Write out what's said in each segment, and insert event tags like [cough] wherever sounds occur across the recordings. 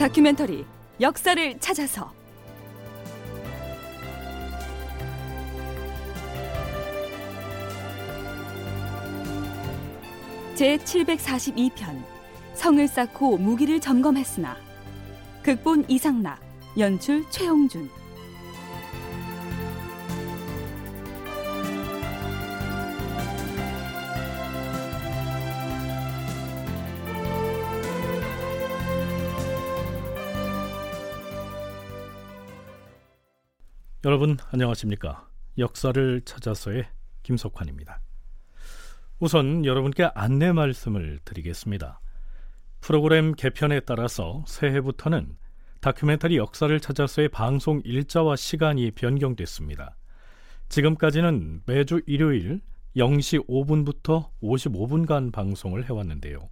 다큐멘터리 역사를 찾아서. 제 742편 성을 쌓고 무기를 점검했으나 극본 이상락 연출 최홍준 여러분 안녕하십니까? 역사를 찾아서의 김석환입니다. 우선 여러분께 안내 말씀을 드리겠습니다. 프로그램 개편에 따라서 새해부터는 다큐멘터리 역사를 찾아서의 방송 일자와 시간이 변경됐습니다. 지금까지는 매주 일요일 0시 5분부터 55분간 방송을 해왔는데요.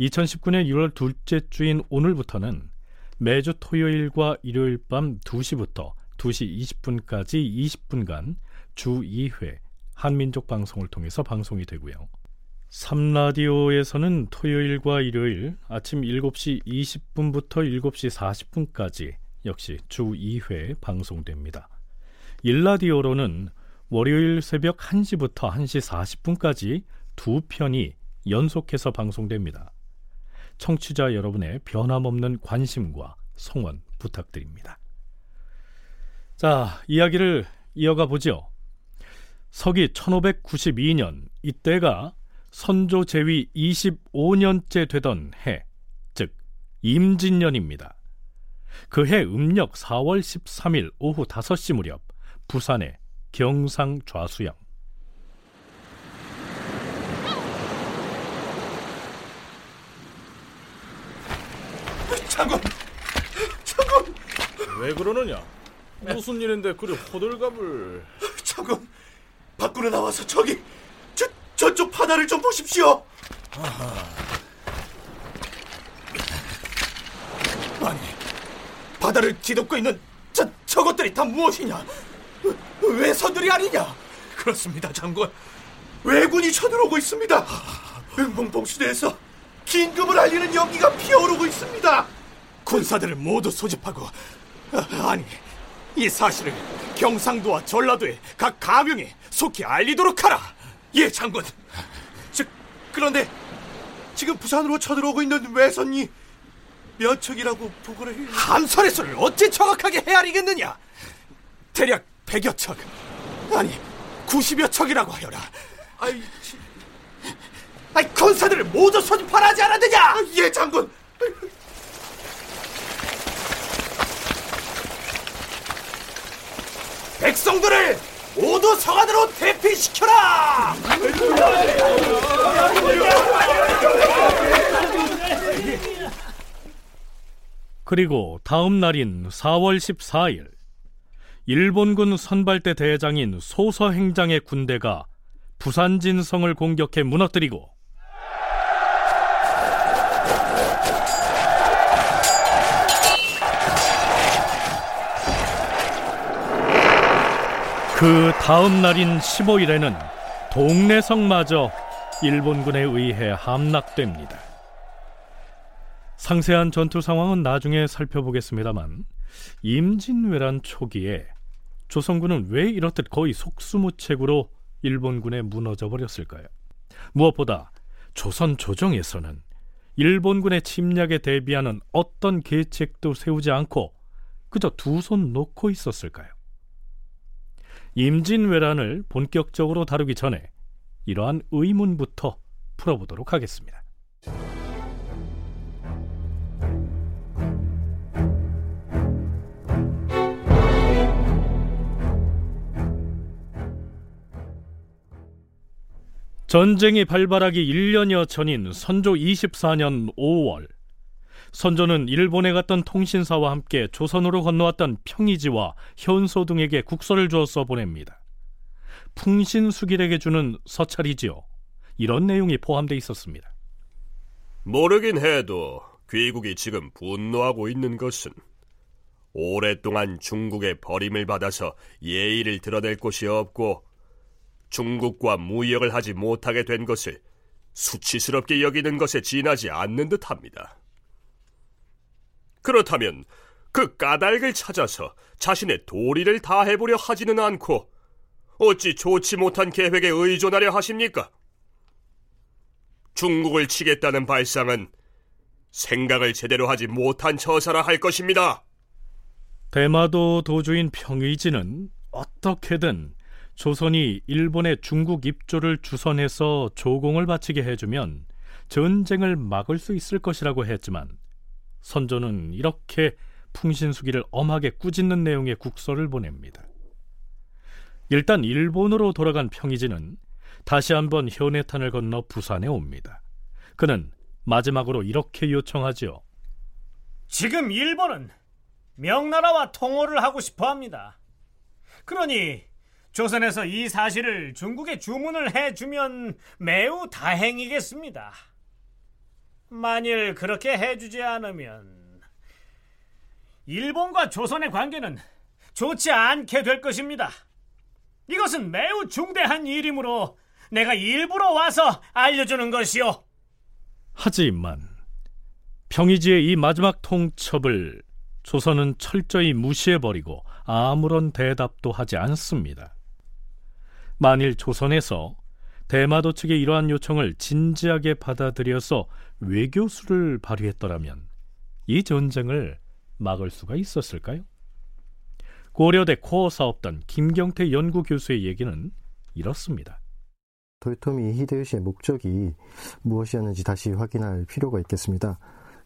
2019년 6월 둘째 주인 오늘부터는 매주 토요일과 일요일 밤 2시부터 2시 20분까지 20분간 주 2회 한민족 방송을 통해서 방송이 되고요. 3라디오에서는 토요일과 일요일 아침 7시 20분부터 7시 40분까지 역시 주 2회 방송됩니다. 1라디오로는 월요일 새벽 1시부터 1시 40분까지 두 편이 연속해서 방송됩니다. 청취자 여러분의 변함없는 관심과 성원 부탁드립니다. 자, 이야기를 이어가 보죠. 서기 1592년 이때가 선조 제위 25년째 되던 해, 즉 임진년입니다. 그해 음력 4월 13일 오후 5시 무렵 부산의 경상 좌수영 장군! 장군! 왜 그러느냐? 무슨 일인데 그리 호들갑을... [laughs] 장군! 밖으로 나와서 저기 저, 저쪽 바다를 좀 보십시오. 아니, 바다를 뒤덮고 있는 저, 저것들이 다 무엇이냐? 외선들이 아니냐? 그렇습니다, 장군. 왜군이 쳐들어오고 있습니다. 응봉봉 시대에서 긴급을 알리는 연기가 피어오르고 있습니다. 군사들을 모두 소집하고 아니 이 사실을 경상도와 전라도의 각 가명에 속히 알리도록 하라. 예, 장군. 즉 그런데 지금 부산으로 쳐들어오고 있는 외선이 몇 척이라고 보고를 함선의 수를 어찌 정확하게 헤아리겠느냐? 대략 100여 척. 아니, 90여 척이라고 하여라. 아이, 아이 군사들을 모두 소집하라 하지 않았느냐? 예, 장군. 백성들을 모두 성안으로 대피시켜라! 그리고 다음 날인 4월 14일 일본군 선발대 대장인 소서 행장의 군대가 부산 진성을 공격해 무너뜨리고 그 다음 날인 15일에는 동래성마저 일본군에 의해 함락됩니다. 상세한 전투 상황은 나중에 살펴보겠습니다만 임진왜란 초기에 조선군은 왜 이렇듯 거의 속수무책으로 일본군에 무너져 버렸을까요? 무엇보다 조선 조정에서는 일본군의 침략에 대비하는 어떤 계책도 세우지 않고 그저 두 손 놓고 있었을까요? 임진왜란을 본격적으로 다루기 전에 이러한 의문부터 풀어보도록 하겠습니다. 전쟁이 발발하기 1년여 전인 선조 24년 5월 선조는 일본에 갔던 통신사와 함께 조선으로 건너왔던 평이지와 현소 등에게 국서를 주어서 보냅니다. 풍신수길에게 주는 서찰이지요. 이런 내용이 포함되어 있었습니다. 모르긴 해도 귀국이 지금 분노하고 있는 것은 오랫동안 중국의 버림을 받아서 예의를 드러낼 곳이 없고 중국과 무역을 하지 못하게 된 것을 수치스럽게 여기는 것에 지나지 않는 듯합니다. 그렇다면 그 까닭을 찾아서 자신의 도리를 다해보려 하지는 않고 어찌 좋지 못한 계획에 의존하려 하십니까? 중국을 치겠다는 발상은 생각을 제대로 하지 못한 처사라 할 것입니다. 대마도 도주인 평의지는 어떻게든 조선이 일본의 중국 입조를 주선해서 조공을 바치게 해주면 전쟁을 막을 수 있을 것이라고 했지만 선조는 이렇게 풍신수기를 엄하게 꾸짖는 내용의 국서를 보냅니다. 일단 일본으로 돌아간 평의지는 다시 한번 현해탄을 건너 부산에 옵니다. 그는 마지막으로 이렇게 요청하지요. 지금 일본은 명나라와 통호를 하고 싶어 합니다. 그러니 조선에서 이 사실을 중국에 주문을 해주면 매우 다행이겠습니다. 만일 그렇게 해주지 않으면 일본과 조선의 관계는 좋지 않게 될 것입니다. 이것은 매우 중대한 일이므로 내가 일부러 와서 알려주는 것이오. 하지만 평의지의 이 마지막 통첩을 조선은 철저히 무시해버리고 아무런 대답도 하지 않습니다. 만일 조선에서 대마도 측의 이러한 요청을 진지하게 받아들여서 외교수를 발휘했더라면 이 전쟁을 막을 수가 있었을까요? 고려대 코어 사업단 김경태 연구교수의 얘기는 이렇습니다. 도요토미 히데요시의 목적이 무엇이었는지 다시 확인할 필요가 있겠습니다.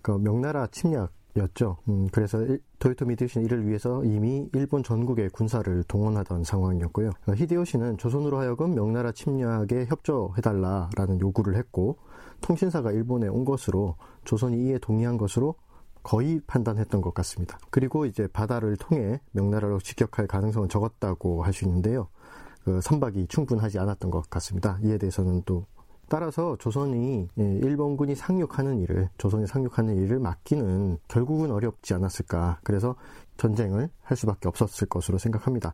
그 명나라 침략 이었죠. 음, 그래서 도요토미 히데요시는 이를 위해서 이미 일본 전국의 군사를 동원하던 상황이었고요. 어, 히데요시는 조선으로 하여금 명나라 침략에 협조해달라라는 요구를 했고 통신사가 일본에 온 것으로 조선이 이에 동의한 것으로 거의 판단했던 것 같습니다. 그리고 이제 바다를 통해 명나라로 직격할 가능성은 적었다고 할 수 있는데요. 그 선박이 충분하지 않았던 것 같습니다. 이에 대해서는 또 따라서 조선이 예, 일본군이 상륙하는 일을 조선이 상륙하는 일을 막기는 결국은 어렵지 않았을까. 그래서 전쟁을 할 수밖에 없었을 것으로 생각합니다.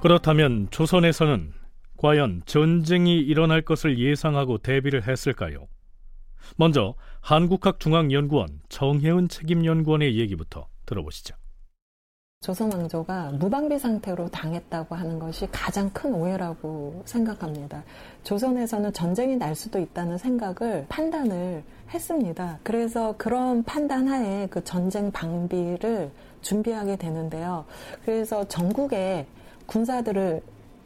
그렇다면 조선에서는 과연 전쟁이 일어날 것을 예상하고 대비를 했을까요? 먼저 한국학중앙연구원 정혜은 책임연구원의 얘기부터 들어보시죠. 조선 왕조가 무방비 상태로 당했다고 하는 것이 가장 큰 오해라고 생각합니다. 조선에서는 전쟁이 날 수도 있다는 생각을 판단을 했습니다. 그래서 그런 판단 하에 그 전쟁 방비를 준비하게 되는데요. 그래서 전국에 군사들을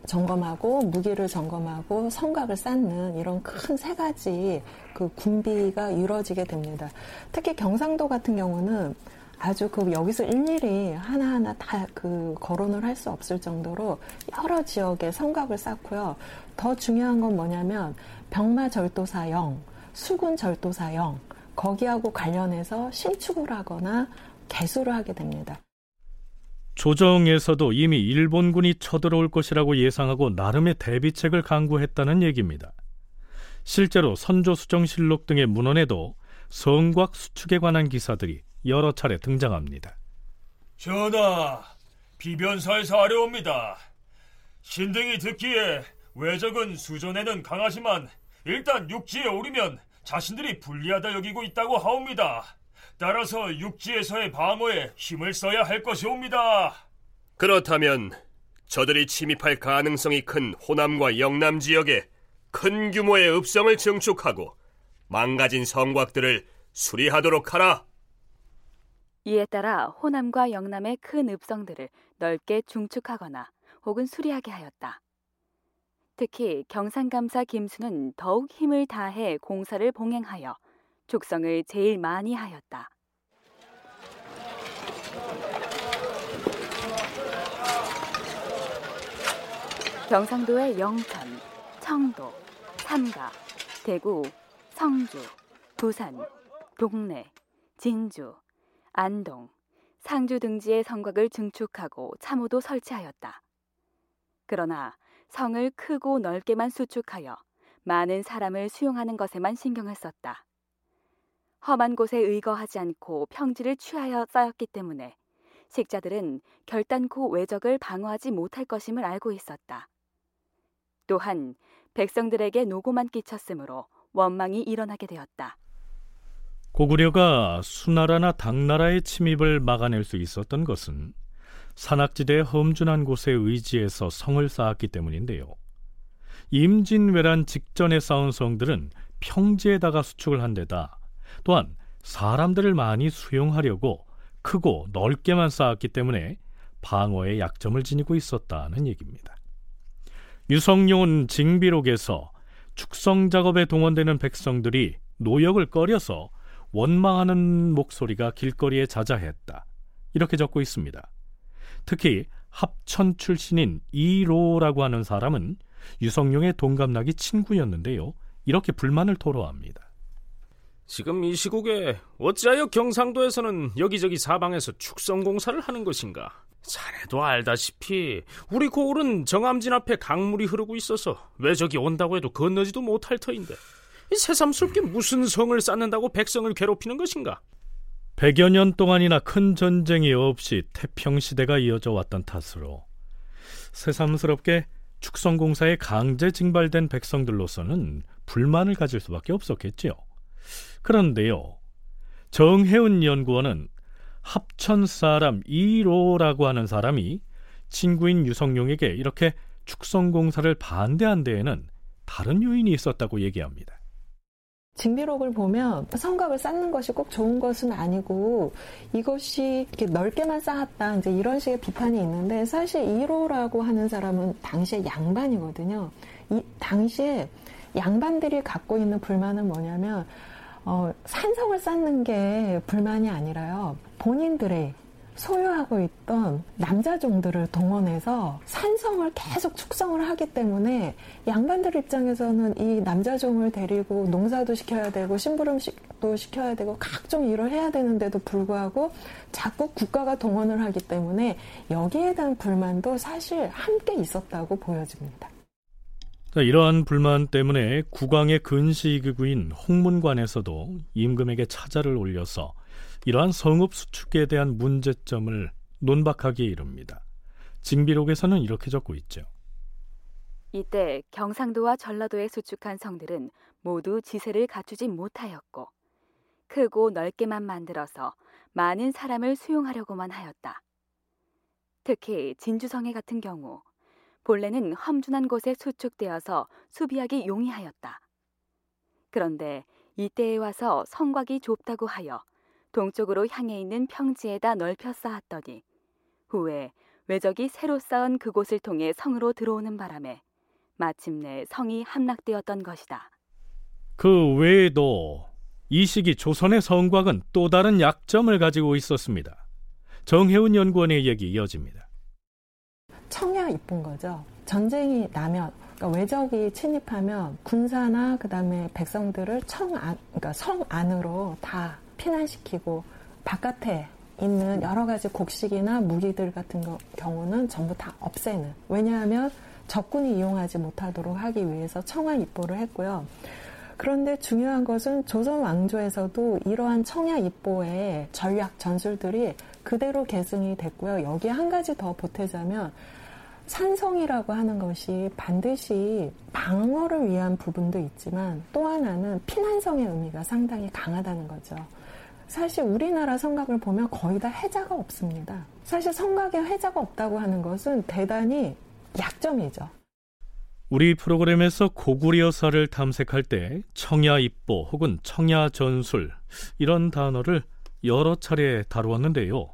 점검하고 무기를 점검하고 성곽을 쌓는 이런 큰 세 가지 그 군비가 이루어지게 됩니다. 특히 경상도 같은 경우는 아주 그 여기서 일일이 하나하나 다 그 거론을 할 수 없을 정도로 여러 지역에 성곽을 쌓고요. 더 중요한 건 뭐냐면 병마 절도사형, 수군 절도사형 거기하고 관련해서 신축을 하거나 개수를 하게 됩니다. 조정에서도 이미 일본군이 쳐들어올 것이라고 예상하고 나름의 대비책을 강구했다는 얘기입니다. 실제로 선조수정실록 등의 문헌에도 성곽 수축에 관한 기사들이 여러 차례 등장합니다. 전하, 비변사에서 아려옵니다. 신등이 듣기에 외적은 수전에는 강하지만 일단 육지에 오르면 자신들이 불리하다 여기고 있다고 하옵니다. 따라서 육지에서의 방어에 힘을 써야 할 것이옵니다. 그렇다면 저들이 침입할 가능성이 큰 호남과 영남 지역에 큰 규모의 읍성을 증축하고 망가진 성곽들을 수리하도록 하라. 이에 따라 호남과 영남의 큰 읍성들을 넓게 중축하거나 혹은 수리하게 하였다. 특히 경상감사 김수는 더욱 힘을 다해 공사를 봉행하여 족성을 제일 많이 하였다. 경상도의 영천, 청도, 삼가, 대구, 성주, 부산, 동래, 진주, 안동, 상주 등지의 성곽을 증축하고 참호도 설치하였다. 그러나 성을 크고 넓게만 수축하여 많은 사람을 수용하는 것에만 신경을 썼다. 험한 곳에 의거하지 않고 평지를 취하여 쌓였기 때문에 식자들은 결단코 외적을 방어하지 못할 것임을 알고 있었다. 또한 백성들에게 노고만 끼쳤으므로 원망이 일어나게 되었다. 고구려가 수나라나 당나라의 침입을 막아낼 수 있었던 것은 산악지대의 험준한 곳에 의지해서 성을 쌓았기 때문인데요. 임진왜란 직전에 쌓은 성들은 평지에다가 수축을 한 데다 또한 사람들을 많이 수용하려고 크고 넓게만 쌓았기 때문에 방어에 약점을 지니고 있었다는 얘기입니다. 유성룡은 징비록에서 축성 작업에 동원되는 백성들이 노역을 꺼려서 원망하는 목소리가 길거리에 자자했다. 이렇게 적고 있습니다. 특히 합천 출신인 이로라고 하는 사람은 유성룡의 동갑나기 친구였는데요. 이렇게 불만을 토로합니다. 지금 이 시국에 어찌하여 경상도에서는 여기저기 사방에서 축성 공사를 하는 것인가? 자네도 알다시피 우리 고을은 정암진 앞에 강물이 흐르고 있어서 외적이 온다고 해도 건너지도 못할 터인데 새삼스럽게 무슨 성을 쌓는다고 백성을 괴롭히는 것인가? 백여 년 동안이나 큰 전쟁이 없이 태평 시대가 이어져 왔던 탓으로 새삼스럽게 축성공사에 강제 징발된 백성들로서는 불만을 가질 수밖에 없었겠지요. 그런데요, 정혜운 연구원은 합천 사람 2로라고 하는 사람이 친구인 유성룡에게 이렇게 축성공사를 반대한 데에는 다른 요인이 있었다고 얘기합니다. 징비록을 보면 성곽을 쌓는 것이 꼭 좋은 것은 아니고 이것이 이렇게 넓게만 쌓았다 이제 이런 식의 비판이 있는데 사실 1호라고 하는 사람은 당시에 양반이거든요. 이 당시에 양반들이 갖고 있는 불만은 뭐냐면 어, 산성을 쌓는 게 불만이 아니라요. 본인들의 소유하고 있던 남자종들을 동원해서 산성을 계속 축성을 하기 때문에 양반들 입장에서는 이 남자종을 데리고 농사도 시켜야 되고 심부름도 시켜야 되고 각종 일을 해야 되는데도 불구하고 자꾸 국가가 동원을 하기 때문에 여기에 대한 불만도 사실 함께 있었다고 보여집니다. 자, 이러한 불만 때문에 국왕의 근시기구인 홍문관에서도 임금에게 차자를 올려서 이러한 성읍 수축에 대한 문제점을 논박하기에 이릅니다. 징비록에서는 이렇게 적고 있죠. 이때 경상도와 전라도에 수축한 성들은 모두 지세를 갖추지 못하였고 크고 넓게만 만들어서 많은 사람을 수용하려고만 하였다. 특히 진주성에 같은 경우 본래는 험준한 곳에 수축되어서 수비하기 용이하였다. 그런데 이때에 와서 성곽이 좁다고 하여 동쪽으로 향해 있는 평지에다 넓혀 쌓았더니 후에 외적이 새로 쌓은 그곳을 통해 성으로 들어오는 바람에 마침내 성이 함락되었던 것이다. 그 외에도 이 시기 조선의 성곽은 또 다른 약점을 가지고 있었습니다. 정혜운 연구원의 얘기 이어집니다. 청야 이쁜 거죠. 전쟁이 나면 그러니까 외적이 침입하면 군사나 그다음에 백성들을 청 안, 그러니까 성 안으로 다 피난시키고 바깥에 있는 여러 가지 곡식이나 무기들 같은 거, 경우는 전부 다 없애는. 왜냐하면 적군이 이용하지 못하도록 하기 위해서 청하 입보를 했고요. 그런데 중요한 것은 조선 왕조에서도 이러한 청야 입보의 전략 전술들이 그대로 계승이 됐고요. 여기에 한 가지 더 보태자면 산성이라고 하는 것이 반드시 방어를 위한 부분도 있지만 또 하나는 피난성의 의미가 상당히 강하다는 거죠. 사실 우리나라 성곽을 보면 거의 다 해자가 없습니다. 사실 성곽에 해자가 없다고 하는 것은 대단히 약점이죠. 우리 프로그램에서 고구려사를 탐색할 때 청야 입보 혹은 청야 전술 이런 단어를 여러 차례 다루었는데요.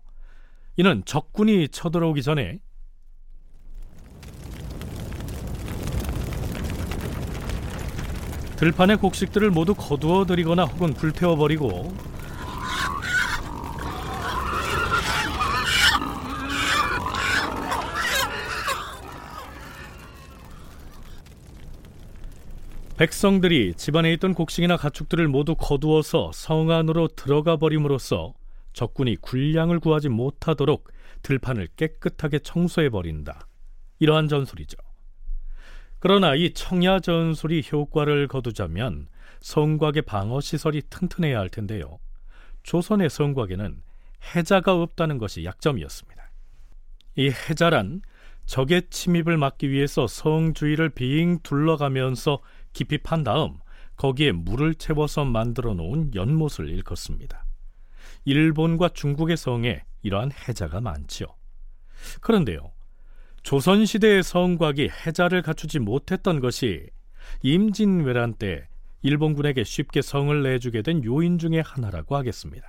이는 적군이 쳐들어오기 전에 들판의 곡식들을 모두 거두어 들이거나 혹은 불태워 버리고 백성들이 집안에 있던 곡식이나 가축들을 모두 거두어서 성 안으로 들어가 버림으로써 적군이 군량을 구하지 못하도록 들판을 깨끗하게 청소해 버린다. 이러한 전술이죠. 그러나 이 청야 전술이 효과를 거두자면 성곽의 방어 시설이 튼튼해야 할 텐데요. 조선의 성곽에는 해자가 없다는 것이 약점이었습니다. 이 해자란 적의 침입을 막기 위해서 성 주위를 빙 둘러가면서 깊이 판 다음 거기에 물을 채워서 만들어 놓은 연못을 일컫습니다. 일본과 중국의 성에 이러한 해자가 많지요. 그런데요, 조선시대의 성곽이 해자를 갖추지 못했던 것이 임진왜란 때 일본군에게 쉽게 성을 내주게 된 요인 중의 하나라고 하겠습니다.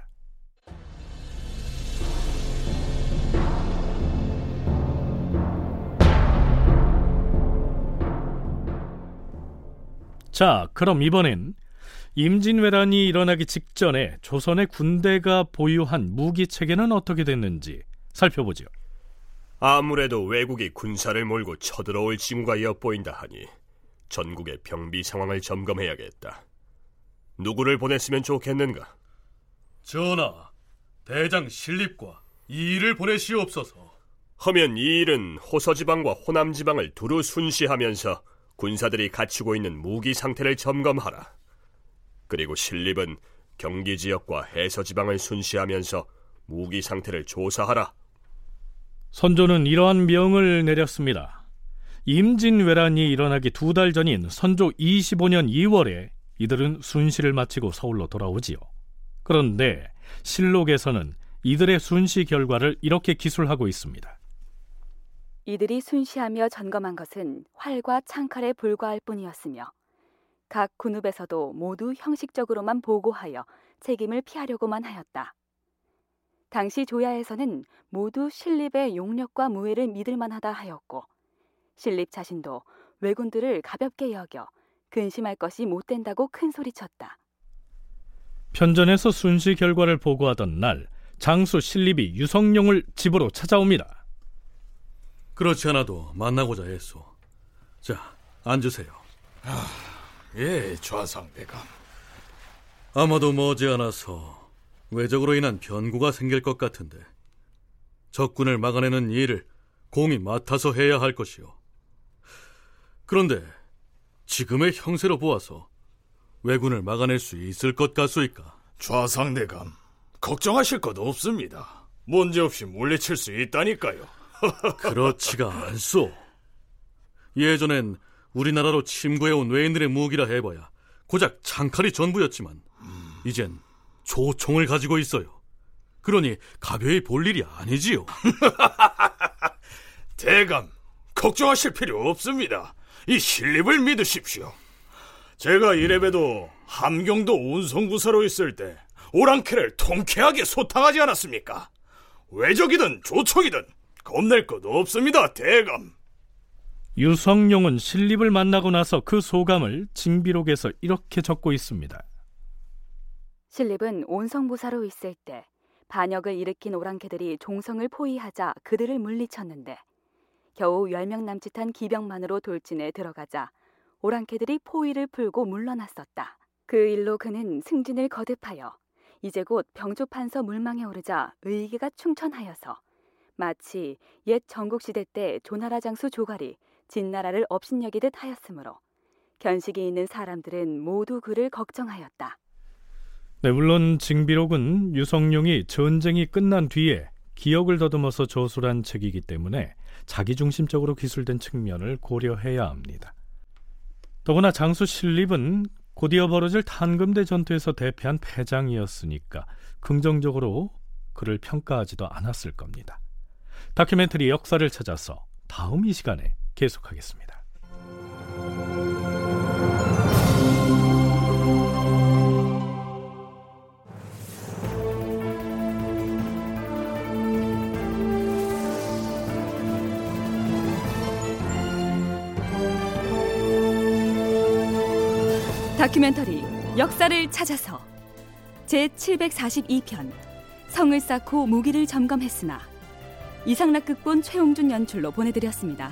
자, 그럼 이번엔 임진왜란이 일어나기 직전에 조선의 군대가 보유한 무기 체계는 어떻게 됐는지 살펴보죠. 아무래도 외국이 군사를 몰고 쳐들어올 징후가 엿보인다 하니 전국의 병비 상황을 점검해야겠다. 누구를 보냈으면 좋겠는가? 전하, 대장 신립과 이 일을 보내시옵소서. 하면 이 일은 호서지방과 호남지방을 두루 순시하면서 군사들이 갖추고 있는 무기 상태를 점검하라. 그리고 신립은 경기 지역과 해서 지방을 순시하면서 무기 상태를 조사하라. 선조는 이러한 명을 내렸습니다. 임진왜란이 일어나기 두 달 전인 선조 25년 2월에 이들은 순시를 마치고 서울로 돌아오지요. 그런데 실록에서는 이들의 순시 결과를 이렇게 기술하고 있습니다. 이들이 순시하며 점검한 것은 활과 창칼에 불과할 뿐이었으며 각 군읍에서도 모두 형식적으로만 보고하여 책임을 피하려고만 하였다. 당시 조야에서는 모두 신립의 용력과 무예를 믿을 만하다 하였고 신립 자신도 왜군들을 가볍게 여겨 근심할 것이 못 된다고 큰 소리쳤다. 편전에서 순시 결과를 보고하던 날 장수 신립이 유성룡을 집으로 찾아옵니다. 그렇지 않아도 만나고자 했소. 자, 앉으세요. 아, 예, 좌상대감. 아마도 머지않아서 외적으로 인한 변구가 생길 것 같은데 적군을 막아내는 일을 공이 맡아서 해야 할 것이오. 그런데 지금의 형세로 보아서 왜군을 막아낼 수 있을 것 같소이까? 좌상대감, 걱정하실 것 없습니다. 문제없이 물리칠 수 있다니까요. [laughs] 그렇지가 않소. 예전엔 우리나라로 침구해온 외인들의 무기라 해봐야 고작 창칼이 전부였지만 이젠 조총을 가지고 있어요. 그러니 가벼이 볼 일이 아니지요. [laughs] 대감, 걱정하실 필요 없습니다. 이 신립을 믿으십시오. 제가 이래봬도 함경도 운송구사로 있을 때 오랑캐를 통쾌하게 소탕하지 않았습니까? 외적이든 조총이든 겁낼 것 없습니다, 대감. 유성룡은 신립을 만나고 나서 그 소감을 징비록에서 이렇게 적고 있습니다. 신립은 온성부사로 있을 때 반역을 일으킨 오랑캐들이 종성을 포위하자 그들을 물리쳤는데 겨우 열 명 남짓한 기병만으로 돌진에 들어가자 오랑캐들이 포위를 풀고 물러났었다. 그 일로 그는 승진을 거듭하여 이제 곧 병조판서 물망에 오르자 의기가 충천하여서 마치 옛 전국시대 때 조나라 장수 조갈이 진나라를 업신여기듯 하였으므로 견식이 있는 사람들은 모두 그를 걱정하였다. 네, 물론 징비록은 유성룡이 전쟁이 끝난 뒤에 기억을 더듬어서 저술한 책이기 때문에 자기중심적으로 기술된 측면을 고려해야 합니다. 더구나 장수 신립은 곧이어 벌어질 탄금대 전투에서 대패한 패장이었으니까 긍정적으로 그를 평가하지도 않았을 겁니다. 다큐멘터리 역사를 찾아서 다음 이 시간에 계속하겠습니다. 다큐멘터리 역사를 찾아서 제 742편 성을 쌓고 무기를 점검했으나 이상락 극본 최홍준 연출로 보내드렸습니다.